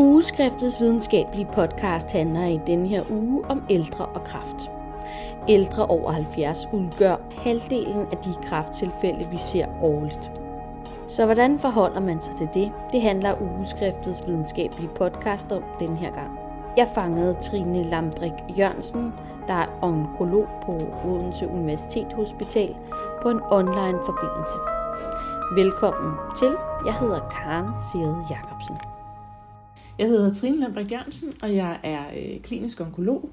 Ugeskriftets videnskabelige podcast handler i denne her uge om ældre og kræft. Ældre over 70 udgør halvdelen af de kræfttilfælde, vi ser årligt. Så hvordan forholder man sig til det? Det handler Ugeskriftets videnskabelige podcast om den her gang. Jeg fangede Trine Lambrik Jørgensen, der er onkolog på Odense Universitet Hospital, på en online forbindelse. Velkommen til. Jeg hedder Karen Sede Jacobsen. Jeg hedder Trine Lambrecht Jørgensen, og jeg er øh, klinisk onkolog.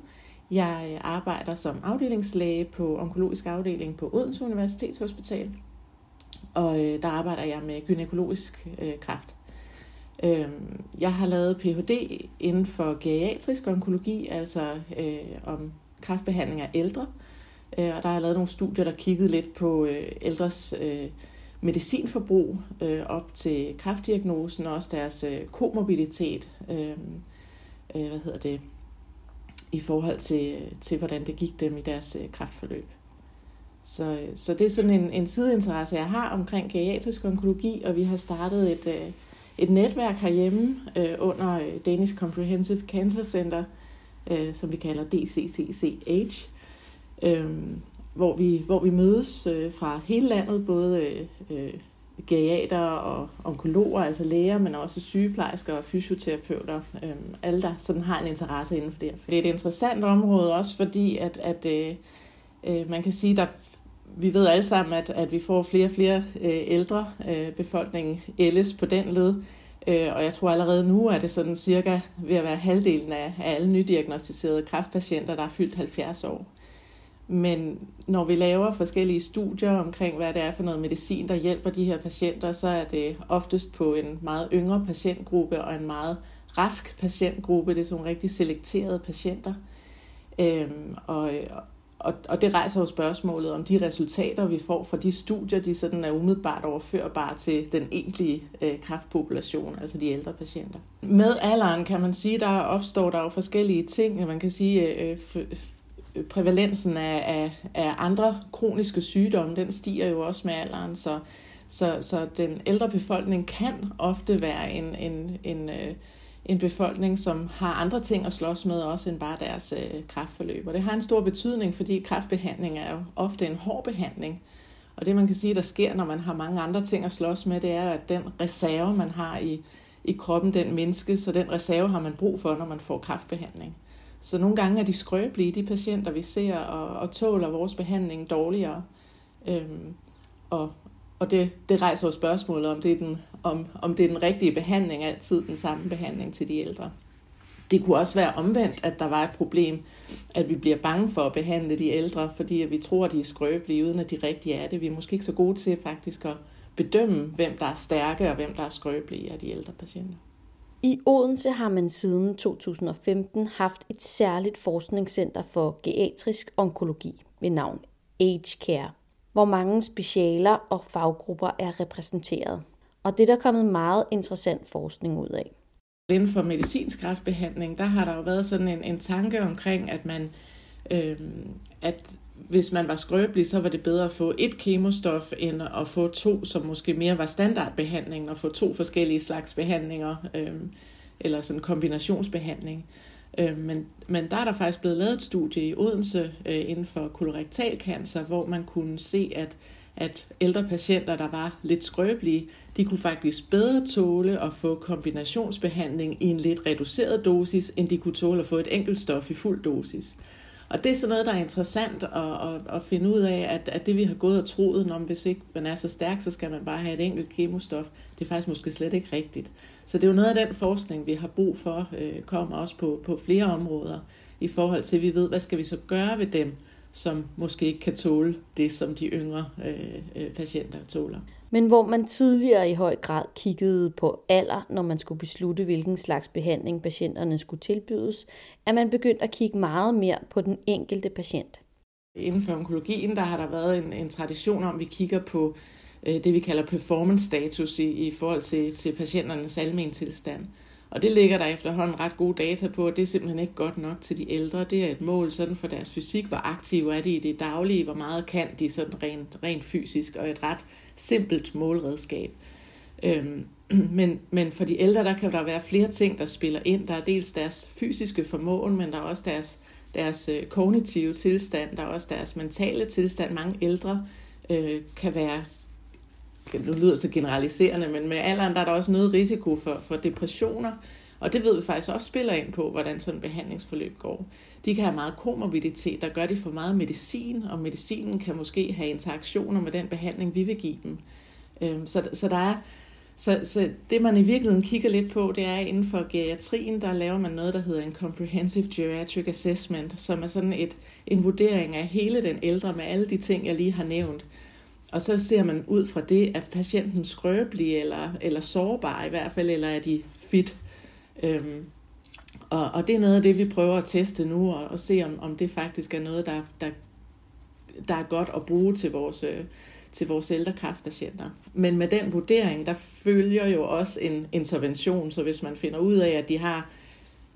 Jeg øh, arbejder som afdelingslæge på onkologisk afdeling på Odense Universitetshospital, og øh, der arbejder jeg med gynækologisk kræft. Øhm, jeg har lavet Ph.D. inden for geriatrisk onkologi, altså om kræftbehandling af ældre, og der har jeg lavet nogle studier, der kiggede lidt på ældres øh, medicinforbrug øh, op til kræftdiagnosen, og også deres øh, komorbiditet, øh, øh, hvad hedder det, i forhold til, til hvordan det gik dem i deres øh, kræftforløb. Så, øh, så det er sådan en, en sideinteresse, jeg har omkring geriatrisk onkologi, og vi har startet et, øh, et netværk herhjemme øh, under øh, Danish Comprehensive Cancer Center, øh, som vi kalder DCCCH, øh, hvor, vi, hvor vi mødes øh, fra hele landet, både øh, øh geriater og onkologer, altså læger, men også sygeplejersker og fysioterapeuter, øh, alle der sådan har en interesse inden for det For det er et interessant område også, fordi at, at øh, øh, man kan sige, at vi ved alle sammen, at, at vi får flere og flere øh, ældre. Øh, befolkningen ældes på den led. Øh, og jeg tror allerede nu, at det sådan cirka ved at være halvdelen af, af alle nydiagnostiserede kræftpatienter, der er fyldt 70 år. Men når vi laver forskellige studier omkring, hvad det er for noget medicin, der hjælper de her patienter, så er det oftest på en meget yngre patientgruppe og en meget rask patientgruppe. Det er sådan rigtig selekterede patienter. Øhm, og, og, og det rejser jo spørgsmålet om de resultater, vi får fra de studier, de sådan er umiddelbart overførbare til den egentlige øh, kræftpopulation, altså de ældre patienter. Med alderen kan man sige, der opstår der jo forskellige ting. Man kan sige, øh, øh prævalensen af, af, af andre kroniske sygdomme, den stiger jo også med alderen, så, så, så den ældre befolkning kan ofte være en, en, en, øh, en befolkning, som har andre ting at slås med også end bare deres øh, kræftforløb. Og det har en stor betydning, fordi kræftbehandling er jo ofte en hård behandling. Og det man kan sige, der sker, når man har mange andre ting at slås med, det er, at den reserve, man har i, i kroppen, den mindskes, så den reserve har man brug for, når man får kræftbehandling. Så nogle gange er de skrøbelige, de patienter, vi ser, og, og tåler vores behandling dårligere. Øhm, og og det, det rejser jo spørgsmålet, om det, er den, om, om det er den rigtige behandling, altid den samme behandling til de ældre. Det kunne også være omvendt, at der var et problem, at vi bliver bange for at behandle de ældre, fordi vi tror, at de er skrøbelige, uden at de rigtige er det. Vi er måske ikke så gode til faktisk at bedømme, hvem der er stærke og hvem der er skrøbelige af de ældre patienter. I Odense har man siden 2015 haft et særligt forskningscenter for geriatrisk onkologi ved navn Age Care, hvor mange specialer og faggrupper er repræsenteret. Og det er der kommet meget interessant forskning ud af. Inden for medicinsk kræftbehandling, der har der jo været sådan en, en tanke omkring, at man øh, at hvis man var skrøbelig, så var det bedre at få et kemostof, end at få to, som måske mere var standardbehandling, og få to forskellige slags behandlinger, øh, eller sådan kombinationsbehandling. Øh, men, men der er der faktisk blevet lavet et studie i Odense øh, inden for kolorektalcancer, hvor man kunne se, at, at ældre patienter, der var lidt skrøbelige, de kunne faktisk bedre tåle at få kombinationsbehandling i en lidt reduceret dosis, end de kunne tåle at få et enkelt stof i fuld dosis. Og det er sådan noget, der er interessant at, at, at finde ud af, at, at det vi har gået og troet, om hvis ikke man er så stærk, så skal man bare have et enkelt kemostof, det er faktisk måske slet ikke rigtigt. Så det er jo noget af den forskning, vi har brug for, øh, kommer også på, på flere områder, i forhold til, at vi ved, hvad skal vi så gøre ved dem, som måske ikke kan tåle det, som de yngre øh, øh, patienter tåler men hvor man tidligere i høj grad kiggede på alder, når man skulle beslutte, hvilken slags behandling patienterne skulle tilbydes, er man begyndt at kigge meget mere på den enkelte patient. Inden for onkologien, der har der været en, en tradition om, at vi kigger på øh, det, vi kalder performance status i, i forhold til, til patienternes almen tilstand. Og det ligger der efterhånden ret gode data på, og det er simpelthen ikke godt nok til de ældre. Det er et mål sådan for deres fysik, hvor aktive er de i det daglige, hvor meget kan de sådan rent, rent fysisk, og et ret simpelt målredskab. Øhm, Men, men for de ældre, der kan der være flere ting, der spiller ind. Der er dels deres fysiske formåen, men der er også deres, deres øh, kognitive tilstand, der er også deres mentale tilstand. Mange ældre øh, kan være, nu lyder så generaliserende, men med alderen der er der også noget risiko for, for depressioner, og det ved vi faktisk også spiller ind på, hvordan sådan et behandlingsforløb går. De kan have meget komorbiditet, der gør de for meget medicin, og medicinen kan måske have interaktioner med den behandling, vi vil give dem. Øhm, så, så der er, så, så det man i virkeligheden kigger lidt på, det er inden for geriatrien, der laver man noget, der hedder en Comprehensive Geriatric Assessment, som er sådan et, en vurdering af hele den ældre med alle de ting, jeg lige har nævnt. Og så ser man ud fra det, at patienten skrøbelig eller, eller sårbar i hvert fald, eller er de fit. Øhm, og, og det er noget af det, vi prøver at teste nu, og, og se om, om det faktisk er noget, der, der, der er godt at bruge til vores, øh, til vores ældre kræftpatienter. Men med den vurdering, der følger jo også en intervention, så hvis man finder ud af, at de har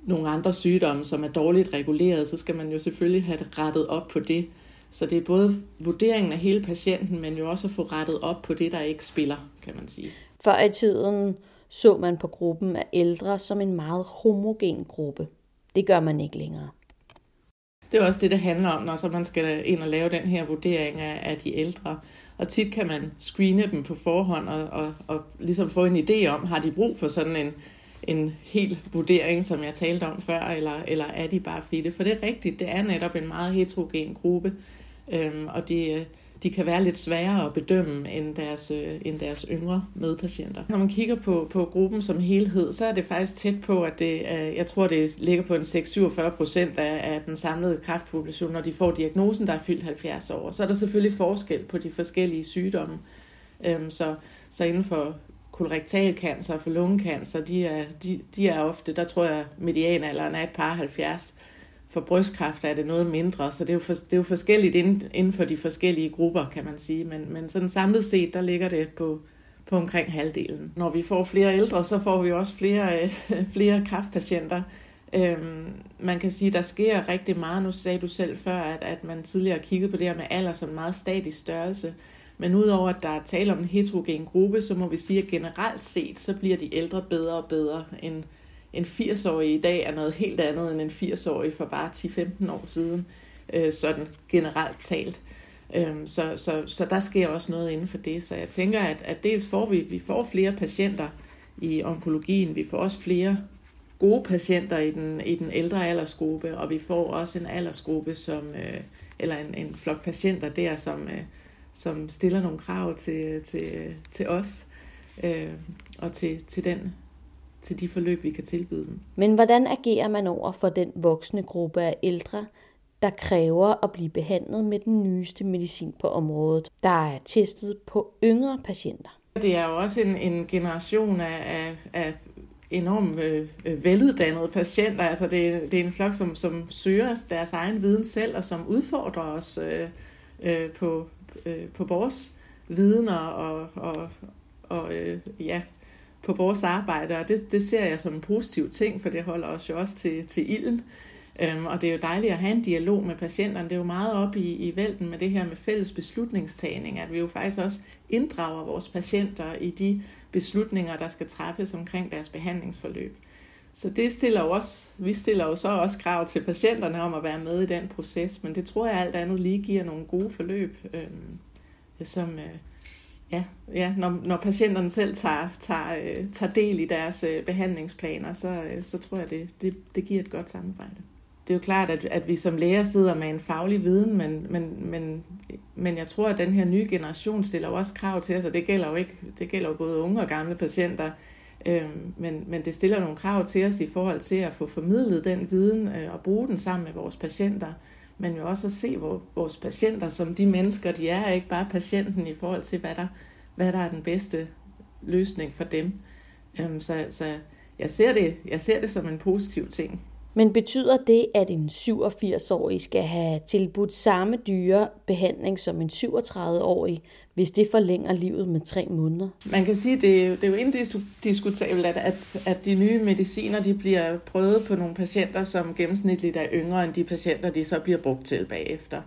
nogle andre sygdomme, som er dårligt reguleret, så skal man jo selvfølgelig have det rettet op på det. Så det er både vurderingen af hele patienten, men jo også at få rettet op på det, der ikke spiller, kan man sige. Før i tiden så man på gruppen af ældre som en meget homogen gruppe. Det gør man ikke længere. Det er også det, det handler om, når så man skal ind og lave den her vurdering af, af de ældre. Og tit kan man screene dem på forhånd og, og, og ligesom få en idé om, har de brug for sådan en, en hel vurdering, som jeg talte om før, eller, eller er de bare fitte? For det er rigtigt, det er netop en meget heterogen gruppe, øhm, og det, de kan være lidt sværere at bedømme end deres, øh, end deres yngre medpatienter. Når man kigger på, på gruppen som helhed, så er det faktisk tæt på, at det, øh, jeg tror, det ligger på en 6-47 procent af, af den samlede kræftpopulation, når de får diagnosen, der er fyldt 70 år. Så er der selvfølgelig forskel på de forskellige sygdomme. Øhm, så, så inden for kolorektal cancer og for lungekancer, de er, de, de er ofte, der tror jeg, medianalderen er et par 70 for brystkræft er det noget mindre, så det er jo, for, det er jo forskelligt inden, inden for de forskellige grupper, kan man sige. Men, men sådan samlet set, der ligger det på, på omkring halvdelen. Når vi får flere ældre, så får vi også flere, øh, flere kræftpatienter. Øhm, man kan sige, der sker rigtig meget. Nu sagde du selv før, at, at man tidligere kiggede på det her med alder som en meget statisk størrelse. Men udover at der er tale om en heterogen gruppe, så må vi sige, at generelt set, så bliver de ældre bedre og bedre end, en 80-årig i dag er noget helt andet end en 80-årig for bare 10-15 år siden, øh, sådan generelt talt. Øh, så, så, så der sker også noget inden for det. Så jeg tænker, at, at dels får vi, vi får flere patienter i onkologien, vi får også flere gode patienter i den, i den ældre aldersgruppe, og vi får også en aldersgruppe, som, øh, eller en, en flok patienter der, som, øh, som stiller nogle krav til, til, til os øh, og til, til den til de forløb, vi kan tilbyde dem. Men hvordan agerer man over for den voksne gruppe af ældre, der kræver at blive behandlet med den nyeste medicin på området, der er testet på yngre patienter? Det er jo også en, en generation af, af, af enormt øh, veluddannede patienter. Altså det, det er en flok, som, som søger deres egen viden selv, og som udfordrer os øh, øh, på, øh, på vores viden og, og, og, og øh, ja, på vores arbejde, og det, det ser jeg som en positiv ting, for det holder os jo også til, til ilden. Øhm, og det er jo dejligt at have en dialog med patienterne. Det er jo meget op i, i vælten med det her med fælles beslutningstagning, at vi jo faktisk også inddrager vores patienter i de beslutninger, der skal træffes omkring deres behandlingsforløb. Så det stiller jo også, vi stiller jo så også krav til patienterne om at være med i den proces, men det tror jeg alt andet lige giver nogle gode forløb, øhm, som, øh, ja, ja når, når patienterne selv tager, tager, øh, tager del i deres øh, behandlingsplaner, så, øh, så tror jeg, det, det, det giver et godt samarbejde. Det er jo klart, at, at vi som læger sidder med en faglig viden, men, men, men, men jeg tror, at den her nye generation stiller jo også krav til os, og det gælder jo, ikke, det gælder jo både unge og gamle patienter, øh, men, men det stiller nogle krav til os i forhold til at få formidlet den viden øh, og bruge den sammen med vores patienter men jo også at se vores patienter som de mennesker, de er, ikke bare patienten i forhold til, hvad der, hvad der er den bedste løsning for dem. Øhm, så, så jeg, ser det, jeg ser det som en positiv ting. Men betyder det, at en 87-årig skal have tilbudt samme dyre behandling som en 37-årig, hvis det forlænger livet med tre måneder? Man kan sige, at det, det er jo indiskutabelt, at, at, at de nye mediciner de bliver prøvet på nogle patienter, som gennemsnitligt er yngre end de patienter, de så bliver brugt til bagefter.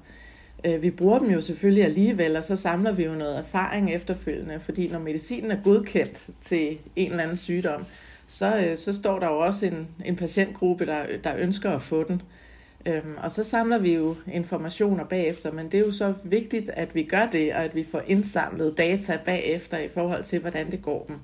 Øh, vi bruger dem jo selvfølgelig alligevel, og så samler vi jo noget erfaring efterfølgende, fordi når medicinen er godkendt til en eller anden sygdom, så, øh, så står der jo også en, en patientgruppe, der, der ønsker at få den. Øhm, og så samler vi jo informationer bagefter, men det er jo så vigtigt, at vi gør det, og at vi får indsamlet data bagefter i forhold til, hvordan det går dem.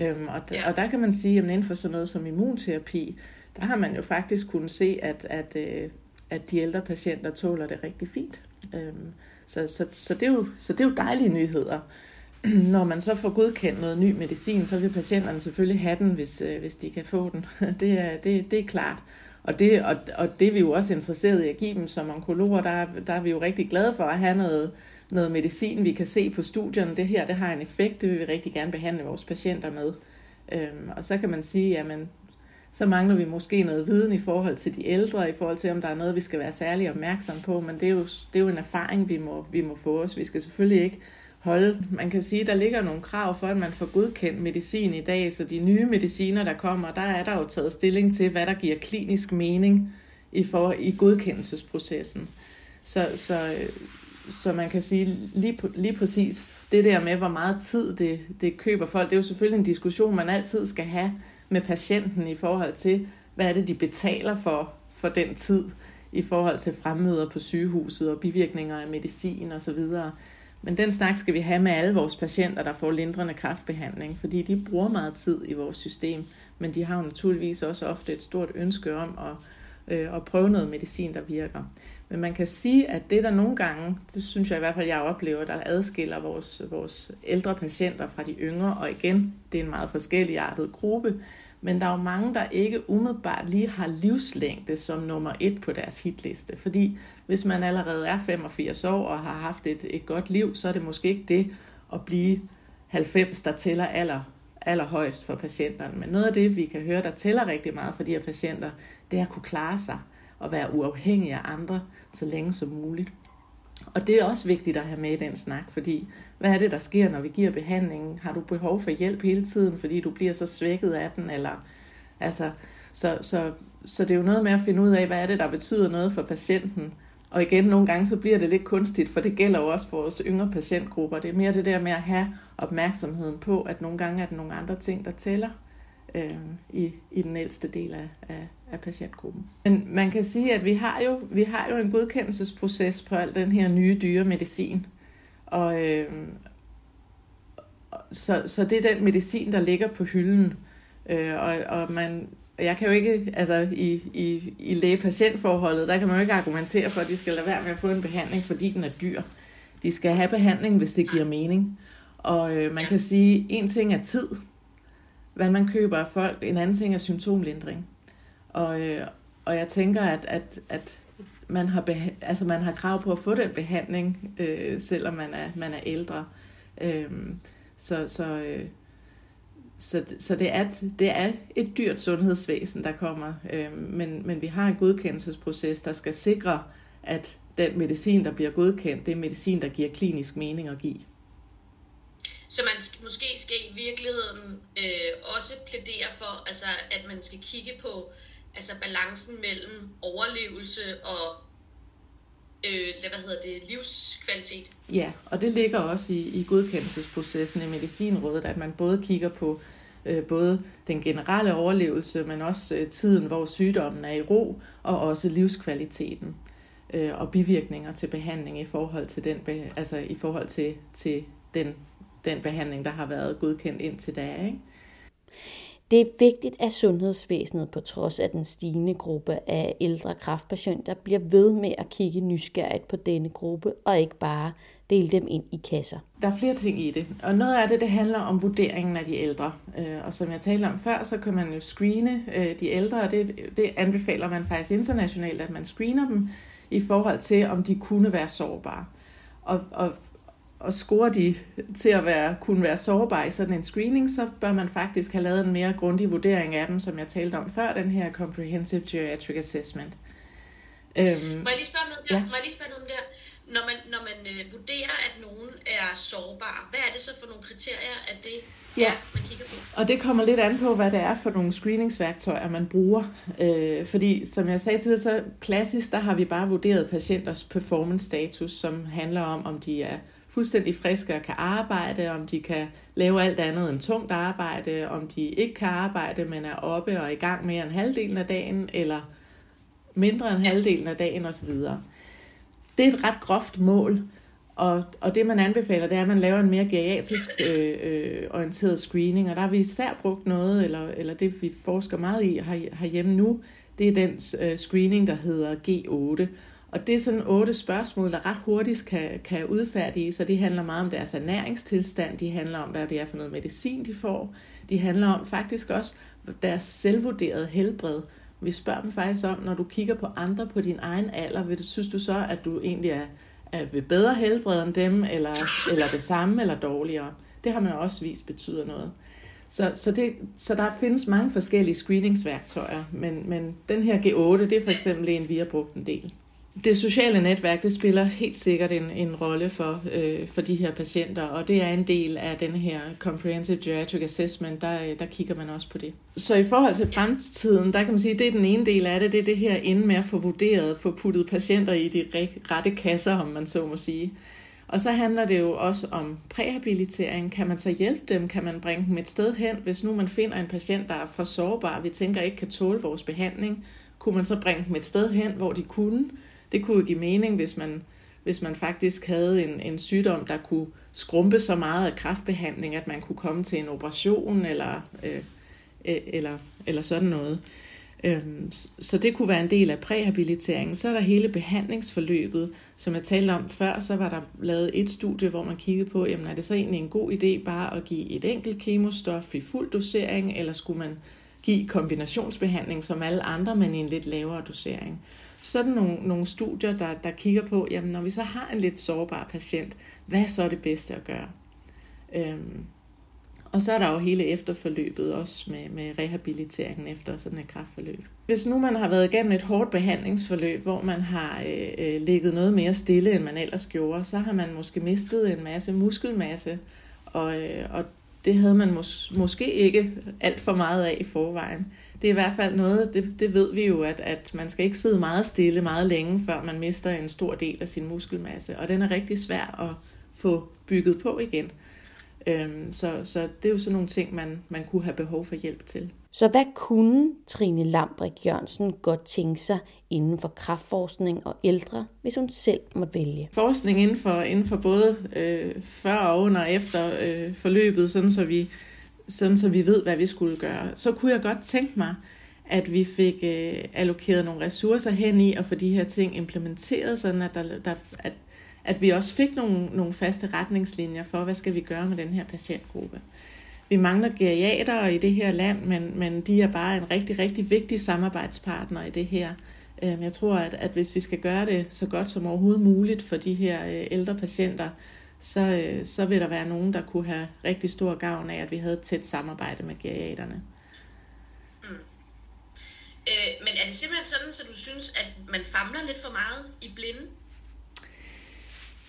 Øhm, og, ja. og der kan man sige, at inden for sådan noget som immunterapi, der har man jo faktisk kunnet se, at, at, øh, at de ældre patienter tåler det rigtig fint. Øhm, så, så, så, det er jo, så det er jo dejlige nyheder. Når man så får godkendt noget ny medicin, så vil patienterne selvfølgelig have den, hvis, øh, hvis de kan få den. Det er, det, det er klart. Og det, og, og det er vi jo også interesseret i at give dem som onkologer. Der, der er vi jo rigtig glade for at have noget, noget medicin, vi kan se på studierne. Det her det har en effekt, det vil vi rigtig gerne behandle vores patienter med. Øhm, og så kan man sige, at så mangler vi måske noget viden i forhold til de ældre, i forhold til, om der er noget, vi skal være særlig opmærksom på, men det er jo, det er jo en erfaring, vi må, vi må få os. Vi skal selvfølgelig ikke holde. Man kan sige, at der ligger nogle krav for, at man får godkendt medicin i dag, så de nye mediciner, der kommer, der er der jo taget stilling til, hvad der giver klinisk mening i, for, i godkendelsesprocessen. Så, så, så man kan sige lige, lige præcis det der med, hvor meget tid det, det køber folk, det er jo selvfølgelig en diskussion, man altid skal have med patienten i forhold til, hvad er det, de betaler for, for den tid i forhold til fremmøder på sygehuset og bivirkninger af medicin osv. Men den snak skal vi have med alle vores patienter, der får lindrende kraftbehandling, fordi de bruger meget tid i vores system, men de har jo naturligvis også ofte et stort ønske om at, øh, at prøve noget medicin, der virker. Men man kan sige, at det der nogle gange, det synes jeg i hvert fald, jeg oplever, der adskiller vores, vores ældre patienter fra de yngre, og igen, det er en meget forskelligartet gruppe, men der er jo mange, der ikke umiddelbart lige har livslængde som nummer et på deres hitliste. Fordi hvis man allerede er 85 år og har haft et, et godt liv, så er det måske ikke det at blive 90, der tæller aller, allerhøjst for patienterne. Men noget af det, vi kan høre, der tæller rigtig meget for de her patienter, det er at kunne klare sig og være uafhængig af andre så længe som muligt. Og det er også vigtigt at have med i den snak, fordi hvad er det, der sker, når vi giver behandlingen? Har du behov for hjælp hele tiden, fordi du bliver så svækket af den? Eller, altså, så, så, så det er jo noget med at finde ud af, hvad er det, der betyder noget for patienten. Og igen, nogle gange så bliver det lidt kunstigt, for det gælder jo også for vores yngre patientgrupper. Det er mere det der med at have opmærksomheden på, at nogle gange er det nogle andre ting, der tæller øh, i, i den ældste del af, af, af patientgruppen. Men man kan sige, at vi har jo, vi har jo en godkendelsesproces på al den her nye dyre medicin. Og, øh, så, så det er den medicin, der ligger på hylden. Øh, og, og man, jeg kan jo ikke, altså i, i, i læge-patientforholdet, der kan man jo ikke argumentere for, at de skal lade være med at få en behandling, fordi den er dyr. De skal have behandling, hvis det giver mening. Og øh, man kan sige, en ting er tid, hvad man køber af folk, en anden ting er symptomlindring. Og, øh, og jeg tænker, at, at, at man, har altså man har krav på at få den behandling, øh, selvom man er, man er ældre. Øh, så, så, øh, så, så det, er, det er et dyrt sundhedsvæsen, der kommer, øh, men, men vi har en godkendelsesproces, der skal sikre, at den medicin, der bliver godkendt, det er medicin, der giver klinisk mening at give. Så man skal, måske skal i virkeligheden øh, også plædere for, altså, at man skal kigge på altså balancen mellem overlevelse og øh, hvad hedder det, livskvalitet. Ja, og det ligger også i, i godkendelsesprocessen i Medicinrådet, at man både kigger på øh, både den generelle overlevelse, men også øh, tiden, hvor sygdommen er i ro, og også livskvaliteten øh, og bivirkninger til behandling i forhold til den, altså i forhold til, til den, den behandling, der har været godkendt indtil da. Ikke? Det er vigtigt, at sundhedsvæsenet på trods af den stigende gruppe af ældre kraftpatienter bliver ved med at kigge nysgerrigt på denne gruppe og ikke bare dele dem ind i kasser. Der er flere ting i det, og noget af det, det handler om vurderingen af de ældre. Øh, og som jeg talte om før, så kan man jo screene øh, de ældre, og det, det anbefaler man faktisk internationalt, at man screener dem i forhold til, om de kunne være sårbare. Og, og og scorer de til at være, kunne være sårbare i sådan en screening, så bør man faktisk have lavet en mere grundig vurdering af dem, som jeg talte om før, den her Comprehensive Geriatric Assessment. Øhm, må jeg lige spørge noget der? Ja. Må jeg lige spørge noget der? Når man, når man øh, vurderer, at nogen er sårbare, hvad er det så for nogle kriterier, at det ja. man kigger på. Og det kommer lidt an på, hvad det er for nogle screeningsværktøjer, man bruger. Øh, fordi, som jeg sagde tidligere, så klassisk, der har vi bare vurderet patienters performance status, som handler om, om de er fuldstændig friske og kan arbejde, om de kan lave alt andet end tungt arbejde, om de ikke kan arbejde, men er oppe og i gang mere end halvdelen af dagen, eller mindre end halvdelen af dagen osv. Det er et ret groft mål, og, og det man anbefaler, det er, at man laver en mere geriatrisk øh, øh, orienteret screening, og der har vi især brugt noget, eller, eller det vi forsker meget i her, herhjemme nu, det er den øh, screening, der hedder G8. Og det er sådan otte spørgsmål, der ret hurtigt kan, kan udfærdige, så det handler meget om deres ernæringstilstand, de handler om, hvad det er for noget medicin, de får, de handler om faktisk også deres selvvurderede helbred. Vi spørger dem faktisk om, når du kigger på andre på din egen alder, vil du, synes du så, at du egentlig er, er ved bedre helbred end dem, eller, eller det samme, eller dårligere? Det har man også vist betyder noget. Så, så, det, så der findes mange forskellige screeningsværktøjer, men, men den her G8, det er for eksempel en, vi har brugt en del det sociale netværk, det spiller helt sikkert en, en rolle for, øh, for de her patienter, og det er en del af den her Comprehensive Geriatric Assessment, der, der kigger man også på det. Så i forhold til fremtiden, der kan man sige, at det er den ene del af det, det er det her inde med at få vurderet, få puttet patienter i de rette kasser, om man så må sige. Og så handler det jo også om præhabilitering. Kan man så hjælpe dem? Kan man bringe dem et sted hen? Hvis nu man finder en patient, der er for sårbar, vi tænker ikke kan tåle vores behandling, kunne man så bringe dem et sted hen, hvor de kunne? Det kunne jo give mening, hvis man, hvis man faktisk havde en, en sygdom, der kunne skrumpe så meget af kraftbehandling, at man kunne komme til en operation eller, øh, eller, eller sådan noget. Øhm, så det kunne være en del af præhabiliteringen. Så er der hele behandlingsforløbet, som jeg talte om før, så var der lavet et studie, hvor man kiggede på, jamen er det så egentlig en god idé bare at give et enkelt kemostof i fuld dosering, eller skulle man give kombinationsbehandling som alle andre, men i en lidt lavere dosering sådan nogle, nogle studier, der, der kigger på, jamen når vi så har en lidt sårbar patient, hvad er så det bedste at gøre? Øhm, og så er der jo hele efterforløbet også med, med rehabiliteringen efter sådan et kraftforløb. Hvis nu man har været igennem et hårdt behandlingsforløb, hvor man har øh, øh, ligget noget mere stille, end man ellers gjorde, så har man måske mistet en masse muskelmasse, og, øh, og det havde man mås- måske ikke alt for meget af i forvejen det er i hvert fald noget, det, det ved vi jo, at, at man skal ikke sidde meget stille meget længe, før man mister en stor del af sin muskelmasse. Og den er rigtig svær at få bygget på igen. Øhm, så, så det er jo sådan nogle ting, man, man kunne have behov for hjælp til. Så hvad kunne Trine Lambrik Jørgensen godt tænke sig inden for kraftforskning og ældre, hvis hun selv måtte vælge? Forskning inden for, inden for både øh, før og under og efter øh, forløbet, sådan så vi sådan så vi ved, hvad vi skulle gøre. Så kunne jeg godt tænke mig, at vi fik øh, allokeret nogle ressourcer hen i at få de her ting implementeret, sådan at, der, der, at, at vi også fik nogle, nogle faste retningslinjer for, hvad skal vi gøre med den her patientgruppe. Vi mangler geriater i det her land, men, men de er bare en rigtig, rigtig vigtig samarbejdspartner i det her. Øhm, jeg tror, at, at hvis vi skal gøre det så godt som overhovedet muligt for de her øh, ældre patienter, så, øh, så vil der være nogen, der kunne have rigtig stor gavn af, at vi havde et tæt samarbejde med geriaterne. Mm. Øh, men er det simpelthen sådan, så du synes, at man famler lidt for meget i blinde?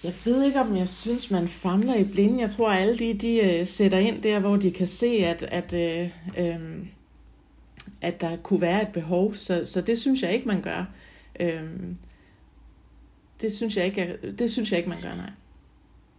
Jeg ved ikke, om jeg synes, man famler i blinde. Jeg tror, at alle de, de uh, sætter ind der, hvor de kan se, at, at, uh, um, at der kunne være et behov. Så, så det synes jeg ikke, man gør. Um, det synes jeg ikke, det synes jeg ikke, man gør, nej.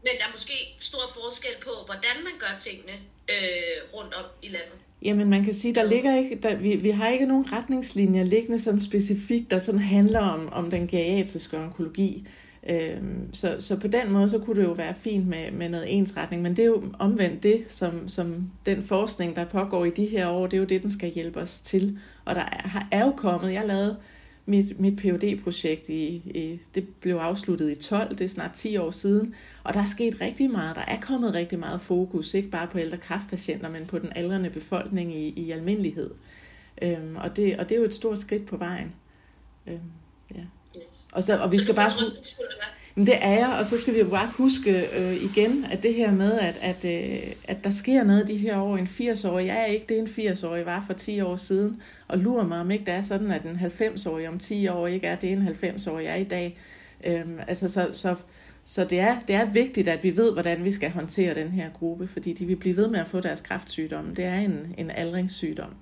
Men der er måske stor forskel på, hvordan man gør tingene øh, rundt om i landet. Jamen man kan sige, der ligger ikke, der, vi, vi har ikke nogen retningslinjer liggende sådan specifikt, der sådan handler om, om den geriatriske onkologi. Øhm, så, så på den måde, så kunne det jo være fint med, med noget ensretning, men det er jo omvendt det, som, som den forskning, der pågår i de her år, det er jo det, den skal hjælpe os til. Og der er, er jo kommet, jeg lavede mit, mit phd projekt i, i, det blev afsluttet i 12, det er snart 10 år siden, og der er sket rigtig meget. Der er kommet rigtig meget fokus, ikke bare på ældre kraftpatienter, men på den aldrende befolkning i, i almindelighed. Øhm, og, det, og det er jo et stort skridt på vejen. Øhm, ja. Yes. Og, så, og vi så skal bare... Men det er jeg, og så skal vi jo bare huske øh, igen, at det her med, at, at, øh, at der sker noget de her år. En 80-årig, jeg er ikke det, en 80-årig var for 10 år siden. Og lurer mig, om ikke det er sådan, at en 90-årig om 10 år ikke er det, en 90-årig er i dag. Øhm, altså, så, så, Så det er, det er vigtigt, at vi ved, hvordan vi skal håndtere den her gruppe, fordi de vil blive ved med at få deres kræftsygdomme. Det er en, en aldringssygdom.